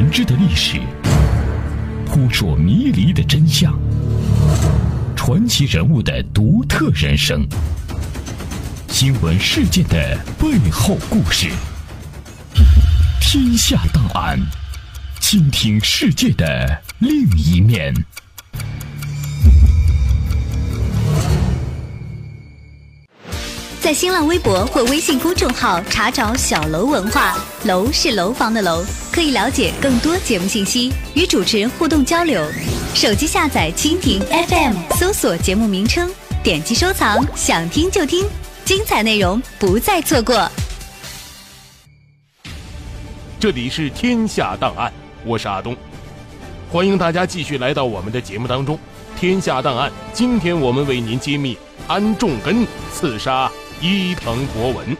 人知的历史，扑朔迷离的真相，传奇人物的独特人生，新闻事件的背后故事。天下档案，倾听世界的另一面。在新浪微博或微信公众号查找“小楼文化”，楼是楼房的楼，可以了解更多节目信息，与主持人互动交流。手机下载蜻蜓 FM，搜索节目名称，点击收藏，想听就听，精彩内容不再错过。这里是天下档案，我是阿东，欢迎大家继续来到我们的节目当中。天下档案，今天我们为您揭秘安重根刺杀。伊藤博文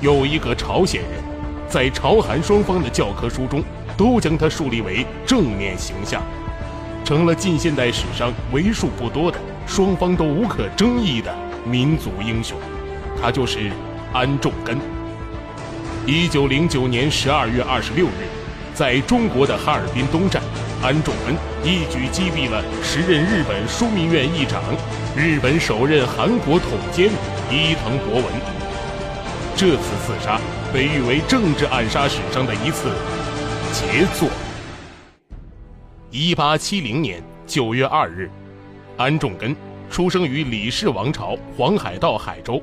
有一个朝鲜人，在朝韩双方的教科书中都将他树立为正面形象，成了近现代史上为数不多的双方都无可争议的民族英雄。他就是安重根。一九零九年十二月二十六日，在中国的哈尔滨东站，安重根一举击毙了时任日本枢密院议长、日本首任韩国统监。伊藤博文这次刺杀被誉为政治暗杀史上的一次杰作。一八七零年九月二日，安重根出生于李氏王朝黄海道海州，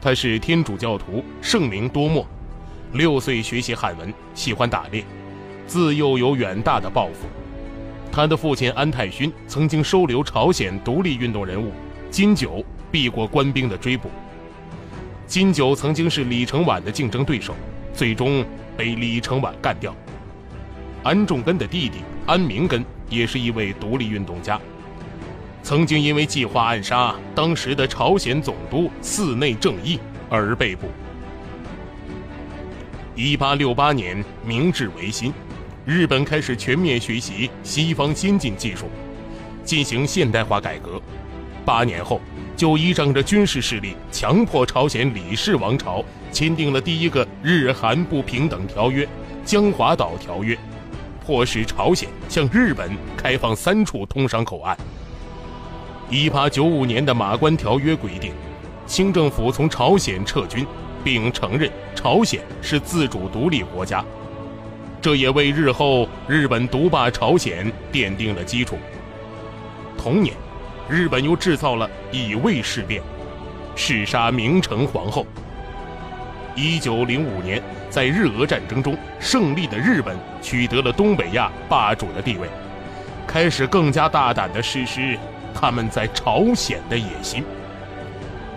他是天主教徒，圣名多默。六岁学习汉文，喜欢打猎，自幼有远大的抱负。他的父亲安泰勋曾经收留朝鲜独立运动人物金九。避过官兵的追捕。金九曾经是李承晚的竞争对手，最终被李承晚干掉。安重根的弟弟安明根也是一位独立运动家，曾经因为计划暗杀当时的朝鲜总督寺内正义而被捕。一八六八年，明治维新，日本开始全面学习西方先进技术，进行现代化改革。八年后。就依仗着军事势力，强迫朝鲜李氏王朝签订了第一个日韩不平等条约《江华岛条约》，迫使朝鲜向日本开放三处通商口岸。一八九五年的马关条约规定，清政府从朝鲜撤军，并承认朝鲜是自主独立国家，这也为日后日本独霸朝鲜奠定了基础。同年。日本又制造了乙未事变，弑杀明成皇后。一九零五年，在日俄战争中胜利的日本取得了东北亚霸主的地位，开始更加大胆地实施他们在朝鲜的野心。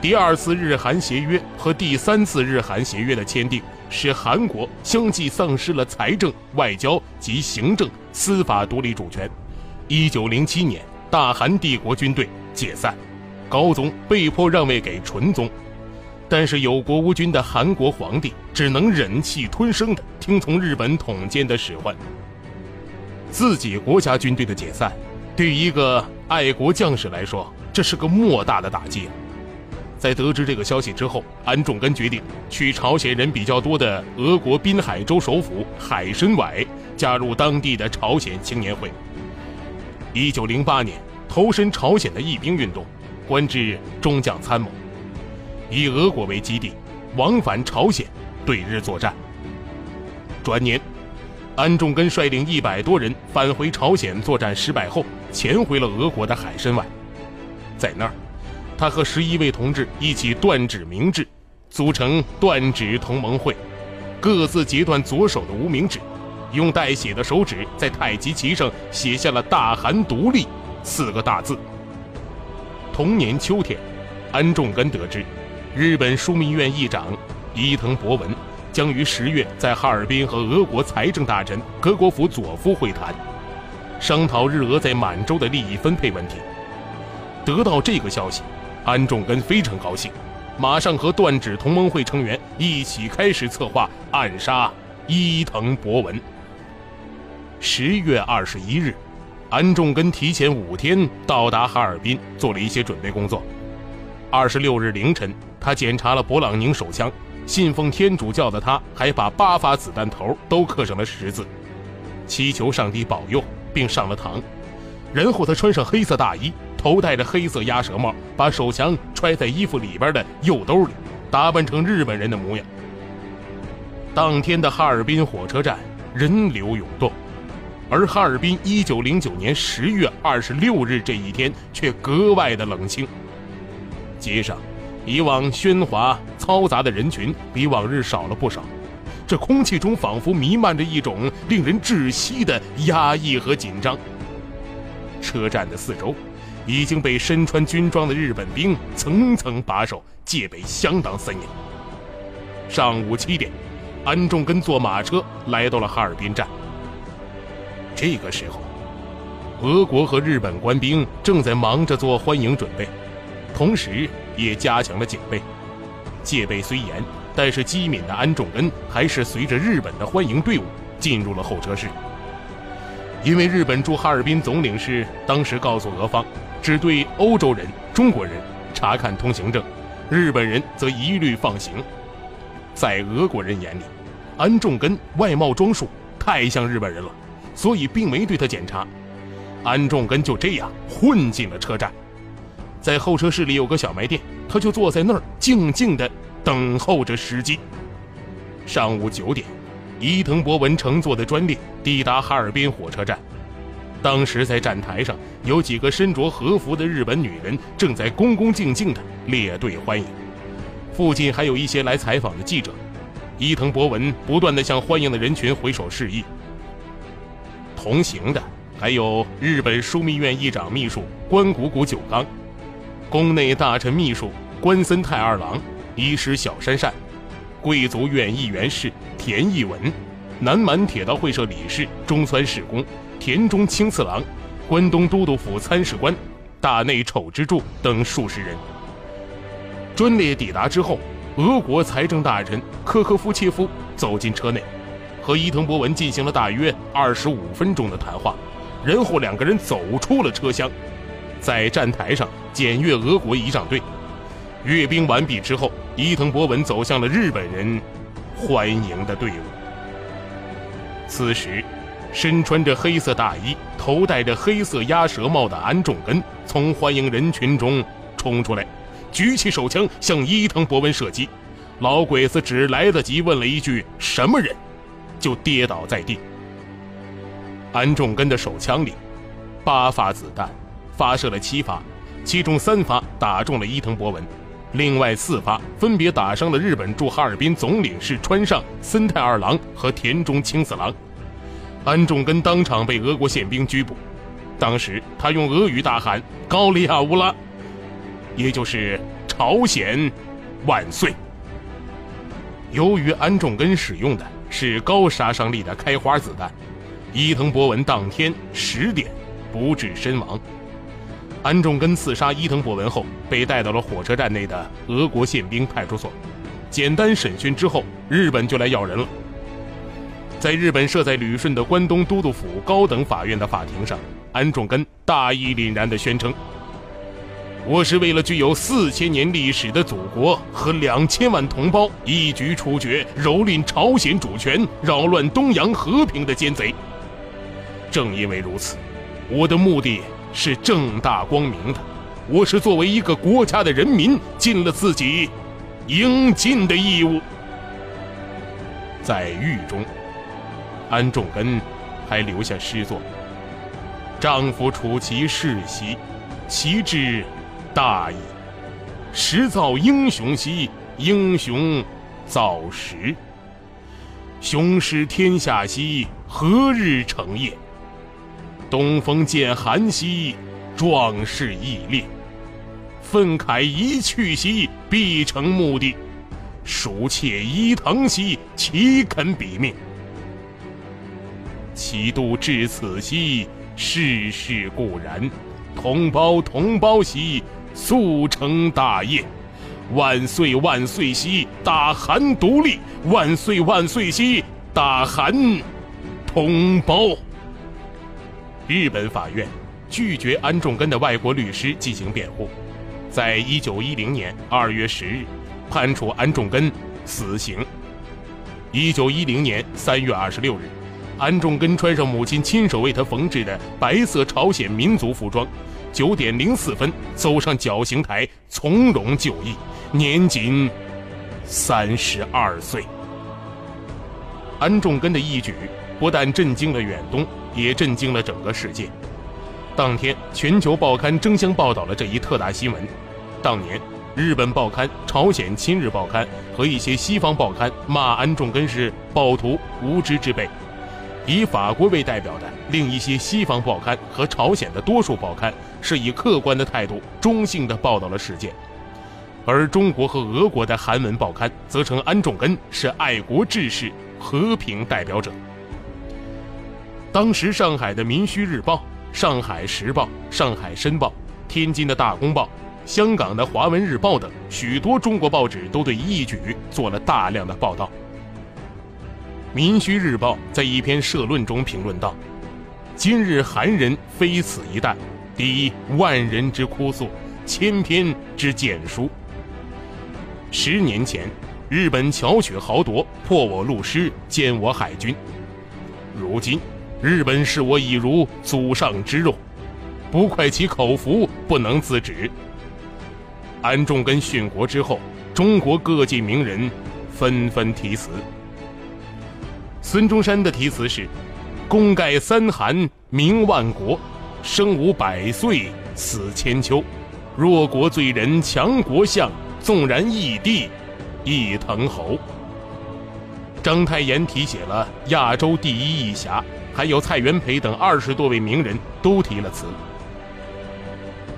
第二次日韩协约和第三次日韩协约的签订，使韩国相继丧失了财政、外交及行政、司法独立主权。一九零七年。大韩帝国军队解散，高宗被迫让位给纯宗，但是有国无君的韩国皇帝只能忍气吞声地听从日本统监的使唤。自己国家军队的解散，对于一个爱国将士来说，这是个莫大的打击。在得知这个消息之后，安重根决定去朝鲜人比较多的俄国滨海州首府海参崴，加入当地的朝鲜青年会。一九零八年，投身朝鲜的义兵运动，官至中将参谋，以俄国为基地，往返朝鲜，对日作战。转年，安重根率领一百多人返回朝鲜作战失败后，潜回了俄国的海参崴。在那儿，他和十一位同志一起断指明志，组成断指同盟会，各自截断左手的无名指。用带血的手指在太极旗上写下了“大韩独立”四个大字。同年秋天，安重根得知，日本枢密院议长伊藤博文将于十月在哈尔滨和俄国财政大臣格国夫佐夫会谈，商讨日俄在满洲的利益分配问题。得到这个消息，安重根非常高兴，马上和断指同盟会成员一起开始策划暗杀伊藤博文。十月二十一日，安重根提前五天到达哈尔滨，做了一些准备工作。二十六日凌晨，他检查了勃朗宁手枪，信奉天主教的他，还把八发子弹头都刻上了十字，祈求上帝保佑，并上了膛。然后他穿上黑色大衣，头戴着黑色鸭舌帽，把手枪揣在衣服里边的右兜里，打扮成日本人的模样。当天的哈尔滨火车站人流涌动，而哈尔滨1909年10月26日这一天却格外的冷清。街上，以往喧哗嘈杂的人群比往日少了不少，这空气中仿佛弥漫着一种令人窒息的压抑和紧张。车站的四周已经被身穿军装的日本兵层层把守，戒备相当森严。上午七点。安重根坐马车来到了哈尔滨站。这个时候，俄国和日本官兵正在忙着做欢迎准备，同时也加强了警备。戒备虽严，但是机敏的安重根还是随着日本的欢迎队伍进入了候车室。因为日本驻哈尔滨总领事当时告诉俄方，只对欧洲人、中国人查看通行证，日本人则一律放行。在俄国人眼里，安重根外貌装束太像日本人了，所以并没对他检查。安重根就这样混进了车站，在候车室里有个小卖店，他就坐在那儿静静地等候着时机。上午九点，伊藤博文乘坐的专列抵达哈尔滨火车站，当时在站台上有几个身着和服的日本女人正在恭恭敬敬地列队欢迎。附近还有一些来采访的记者，伊藤博文不断地向欢迎的人群挥手示意。同行的还有日本枢密院议长秘书关谷谷久刚，宫内大臣秘书关森太二郎、医师小山善，贵族院议员是田义文，南满铁道会社理事中川世公、田中清次郎，关东都督府参事官大内丑之助等数十人。专列抵达之后，俄国财政大臣科科夫切夫走进车内，和伊藤博文进行了大约二十五分钟的谈话，然后两个人走出了车厢，在站台上检阅俄国仪仗队。阅兵完毕之后，伊藤博文走向了日本人欢迎的队伍。此时，身穿着黑色大衣、头戴着黑色鸭舌帽的安重根从欢迎人群中冲出来。举起手枪向伊藤博文射击，老鬼子只来得及问了一句“什么人”，就跌倒在地。安重根的手枪里，八发子弹，发射了七发，其中三发打中了伊藤博文，另外四发分别打伤了日本驻哈尔滨总领事川上森太二郎和田中清四郎。安重根当场被俄国宪兵拘捕，当时他用俄语大喊“高利亚乌拉”。也就是朝鲜万岁。由于安重根使用的是高杀伤力的开花子弹，伊藤博文当天十点不治身亡。安重根刺杀伊藤博文后，被带到了火车站内的俄国宪兵派出所。简单审讯之后，日本就来要人了。在日本设在旅顺的关东都督府高等法院的法庭上，安重根大义凛然地宣称。我是为了具有四千年历史的祖国和两千万同胞，一举处决蹂躏朝鲜主权、扰乱东洋和平的奸贼。正因为如此，我的目的是正大光明的。我是作为一个国家的人民，尽了自己应尽的义务。在狱中，安重根还留下诗作：“丈夫处其世袭，其志。”大义，时造英雄兮，英雄造时。雄师天下兮，何日成业？东风渐寒兮，壮士亦烈。愤慨一去兮，必成目的；鼠窃伊藤兮，岂肯比命？其度至此兮，世事固然。同胞同胞兮。速成大业，万岁万岁兮！大韩独立，万岁万岁兮！大韩同胞。日本法院拒绝安重根的外国律师进行辩护，在一九一零年二月十日，判处安重根死刑。一九一零年三月二十六日，安重根穿上母亲亲手为他缝制的白色朝鲜民族服装，九点零四分走上绞刑台，从容就义，年仅三十二岁。安重根的义举不但震惊了远东，也震惊了整个世界。当天，全球报刊争相报道了这一特大新闻。当年。日本报刊《朝鲜亲日报刊》和一些西方报刊骂安重根是暴徒、无知之辈；以法国为代表的另一些西方报刊和朝鲜的多数报刊是以客观的态度、中性的报道了事件；而中国和俄国的韩文报刊则称安重根是爱国志士、和平代表者。当时，上海的《民需日报》、《上海时报》、《上海申报》、天津的大公报。香港的《华文日报》等许多中国报纸都对义举做了大量的报道。《民需日报》在一篇社论中评论道：“今日韩人非此一旦，敌万人之哭诉，千篇之简书。十年前，日本巧取豪夺，破我陆师，歼我海军。如今，日本视我已如祖上之肉，不快其口服，不能自止。”安重根殉国之后，中国各界名人纷纷题词。孙中山的题词是：“功盖三韩，名万国；生无百岁，死千秋。弱国罪人强国相，纵然异地，亦腾侯。”章太炎题写了“亚洲第一义侠”，还有蔡元培等二十多位名人都题了词。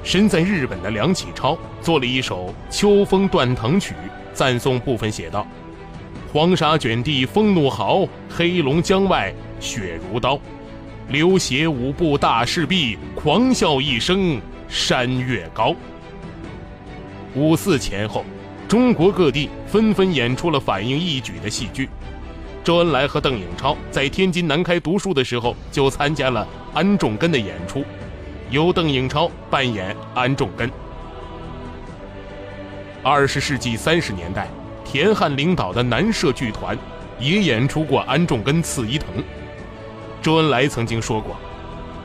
身在日本的梁启超做了一首《秋风断藤曲》，赞颂部分写道：“黄沙卷地风怒号，黑龙江外雪如刀。流血五步大士壁，狂笑一声山越高。”五四前后，中国各地纷纷演出了反映义举的戏剧。周恩来和邓颖超在天津南开读书的时候，就参加了安重根的演出。由邓颖超扮演安重根。二十世纪三十年代，田汉领导的南社剧团也演出过安重根刺伊藤。周恩来曾经说过，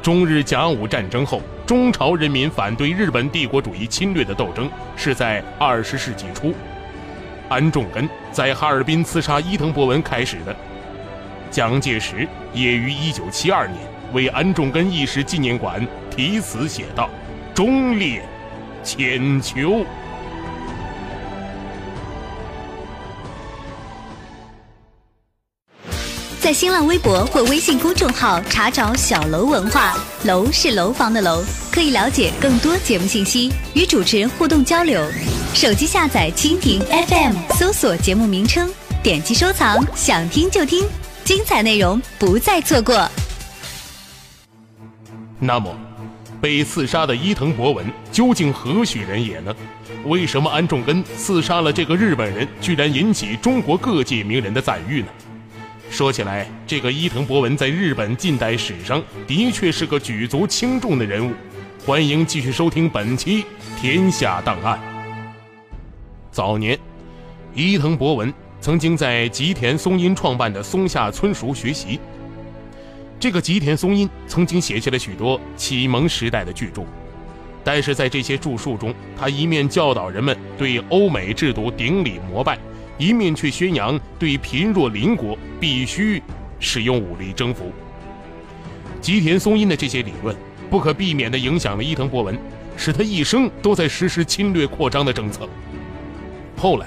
中日甲午战争后，中朝人民反对日本帝国主义侵略的斗争是在二十世纪初，安重根在哈尔滨刺杀伊藤博文开始的。蒋介石也于一九七二年为安重根义士纪念馆。题词写道：“忠烈千秋。”在新浪微博或微信公众号查找“小楼文化”，楼是楼房的楼，可以了解更多节目信息，与主持人互动交流。手机下载蜻蜓 FM，搜索节目名称，点击收藏，想听就听，精彩内容不再错过。那么。被刺杀的伊藤博文究竟何许人也呢？为什么安重根刺杀了这个日本人，居然引起中国各界名人的赞誉呢？说起来，这个伊藤博文在日本近代史上的确是个举足轻重的人物。欢迎继续收听本期《天下档案》。早年，伊藤博文曾经在吉田松阴创办的松下村塾学习。这个吉田松阴曾经写下了许多启蒙时代的巨著，但是在这些著述中，他一面教导人们对欧美制度顶礼膜拜，一面却宣扬对贫弱邻国必须使用武力征服。吉田松阴的这些理论，不可避免地影响了伊藤博文，使他一生都在实施侵略扩张的政策。后来，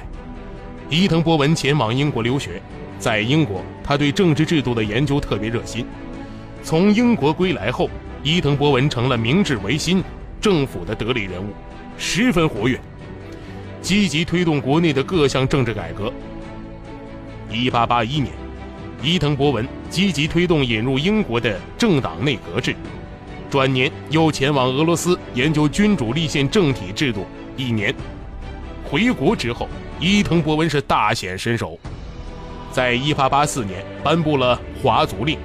伊藤博文前往英国留学，在英国，他对政治制度的研究特别热心。从英国归来后，伊藤博文成了明治维新政府的得力人物，十分活跃，积极推动国内的各项政治改革。一八八一年，伊藤博文积极推动引入英国的政党内阁制，转年又前往俄罗斯研究君主立宪政体制度一年。回国之后，伊藤博文是大显身手，在一八八四年颁布了华族令。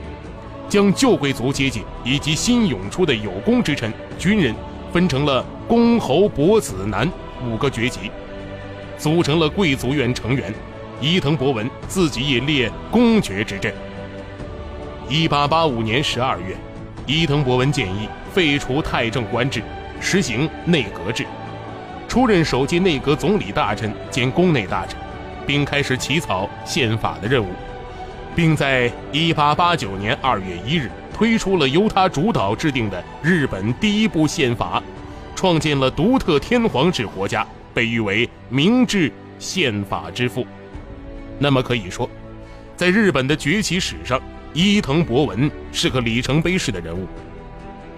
将旧贵族阶级以及新涌出的有功之臣、军人分成了公侯伯子男五个爵级，组成了贵族院成员，伊藤博文自己也列公爵之阵。一八八五年十二月，伊藤博文建议废除太政官制，实行内阁制，出任首届内阁总理大臣兼宫内大臣，并开始起草宪法的任务，并在一八八九年二月一日推出了由他主导制定的日本第一部宪法，创建了独特天皇制国家，被誉为明治宪法之父。那么可以说，在日本的崛起史上，伊藤博文是个里程碑式的人物，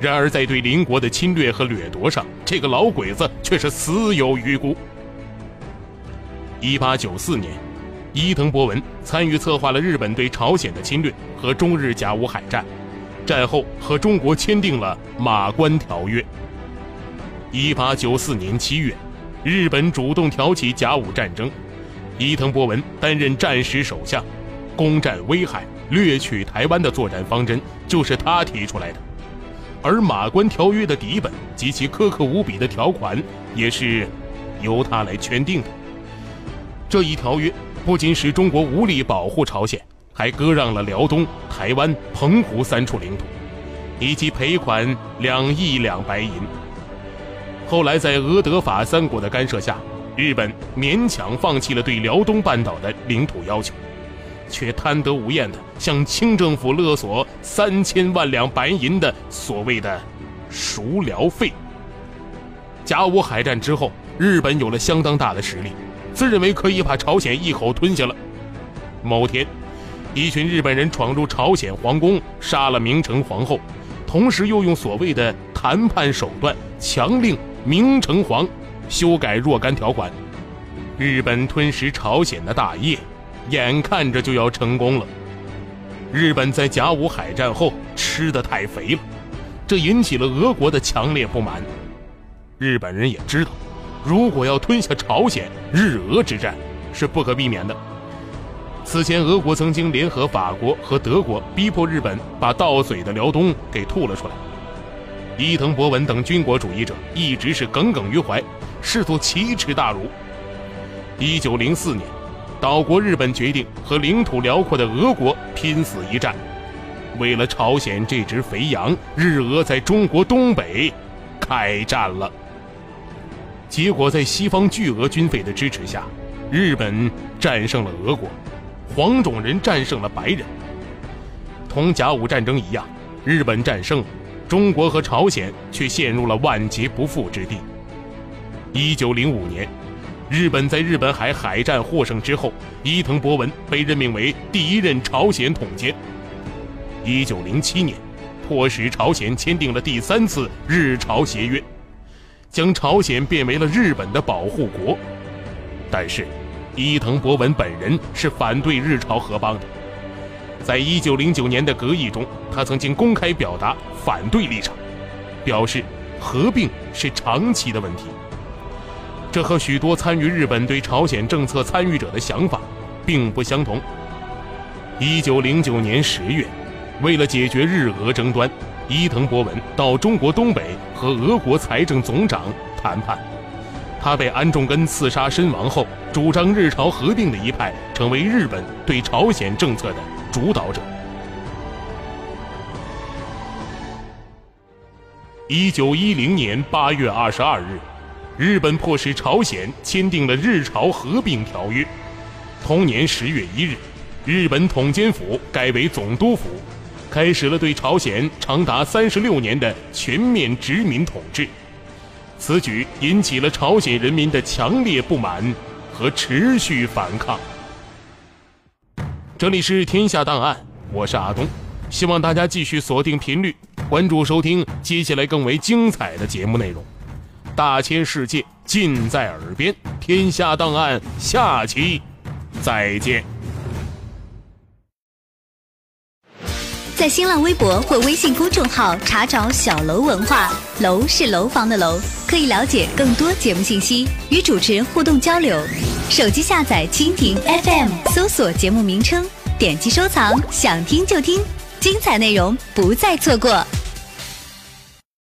然而在对邻国的侵略和掠夺上，这个老鬼子却是死有余辜。一八九四年，伊藤博文参与策划了日本对朝鲜的侵略和中日甲午海战，战后和中国签订了《马关条约》。一八九四年七月，日本主动挑起甲午战争，伊藤博文担任战时首相，攻占威海。掠取台湾的作战方针就是他提出来的，而《马关条约》的底本及其苛刻无比的条款也是由他来圈定的。这一条约不仅使中国无力保护朝鲜，还割让了辽东、台湾、澎湖三处领土，以及赔款两亿两白银。后来在俄、德、法三国的干涉下，日本勉强放弃了对辽东半岛的领土要求。却贪得无厌地向清政府勒索三千万两白银的所谓的赎辽费。甲午海战之后，日本有了相当大的实力，自认为可以把朝鲜一口吞下了。某天，一群日本人闯入朝鲜皇宫，杀了明成皇后，同时又用所谓的谈判手段强令明成皇修改若干条款。日本吞食朝鲜的大业。眼看着就要成功了。日本在甲午海战后吃得太肥了，这引起了俄国的强烈不满。日本人也知道，如果要吞下朝鲜，日俄之战是不可避免的。此前，俄国曾经联合法国和德国，逼迫日本把到嘴的辽东给吐了出来。伊藤博文等军国主义者一直是耿耿于怀，试图奇耻大辱。一九零四年。岛国日本决定和领土辽阔的俄国拼死一战，为了朝鲜这只肥羊，日俄在中国东北开战了。结果在西方巨额军费的支持下，日本战胜了俄国，黄种人战胜了白人。同甲午战争一样，日本战胜了，中国和朝鲜却陷入了万劫不复之地。一九零五年。日本在日本海海战获胜之后，伊藤博文被任命为第一任朝鲜统监。一九零七年，迫使朝鲜签订了第三次日朝协约，将朝鲜变为了日本的保护国。但是，伊藤博文本人是反对日朝合邦的。在一九零九年的革议中，他曾经公开表达反对立场，表示合并是长期的问题。这和许多参与日本对朝鲜政策参与者的想法并不相同。一九零九年十月，为了解决日俄争端，伊藤博文到中国东北和俄国财政总长谈判。他被安重根刺杀身亡后，主张日朝合并的一派成为日本对朝鲜政策的主导者。一九一零年八月二十二日。日本迫使朝鲜签订了日朝合并条约。同年十月一日，日本统监府改为总督府，开始了对朝鲜长达三十六年的全面殖民统治。此举引起了朝鲜人民的强烈不满和持续反抗。这里是天下档案，我是阿东，希望大家继续锁定频率，关注收听接下来更为精彩的节目内容。大千世界尽在耳边，天下档案下期再见。在新浪微博或微信公众号查找“小楼文化”，楼是楼房的楼，可以了解更多节目信息，与主持人互动交流。手机下载蜻蜓 FM，搜索节目名称，点击收藏，想听就听，精彩内容不再错过。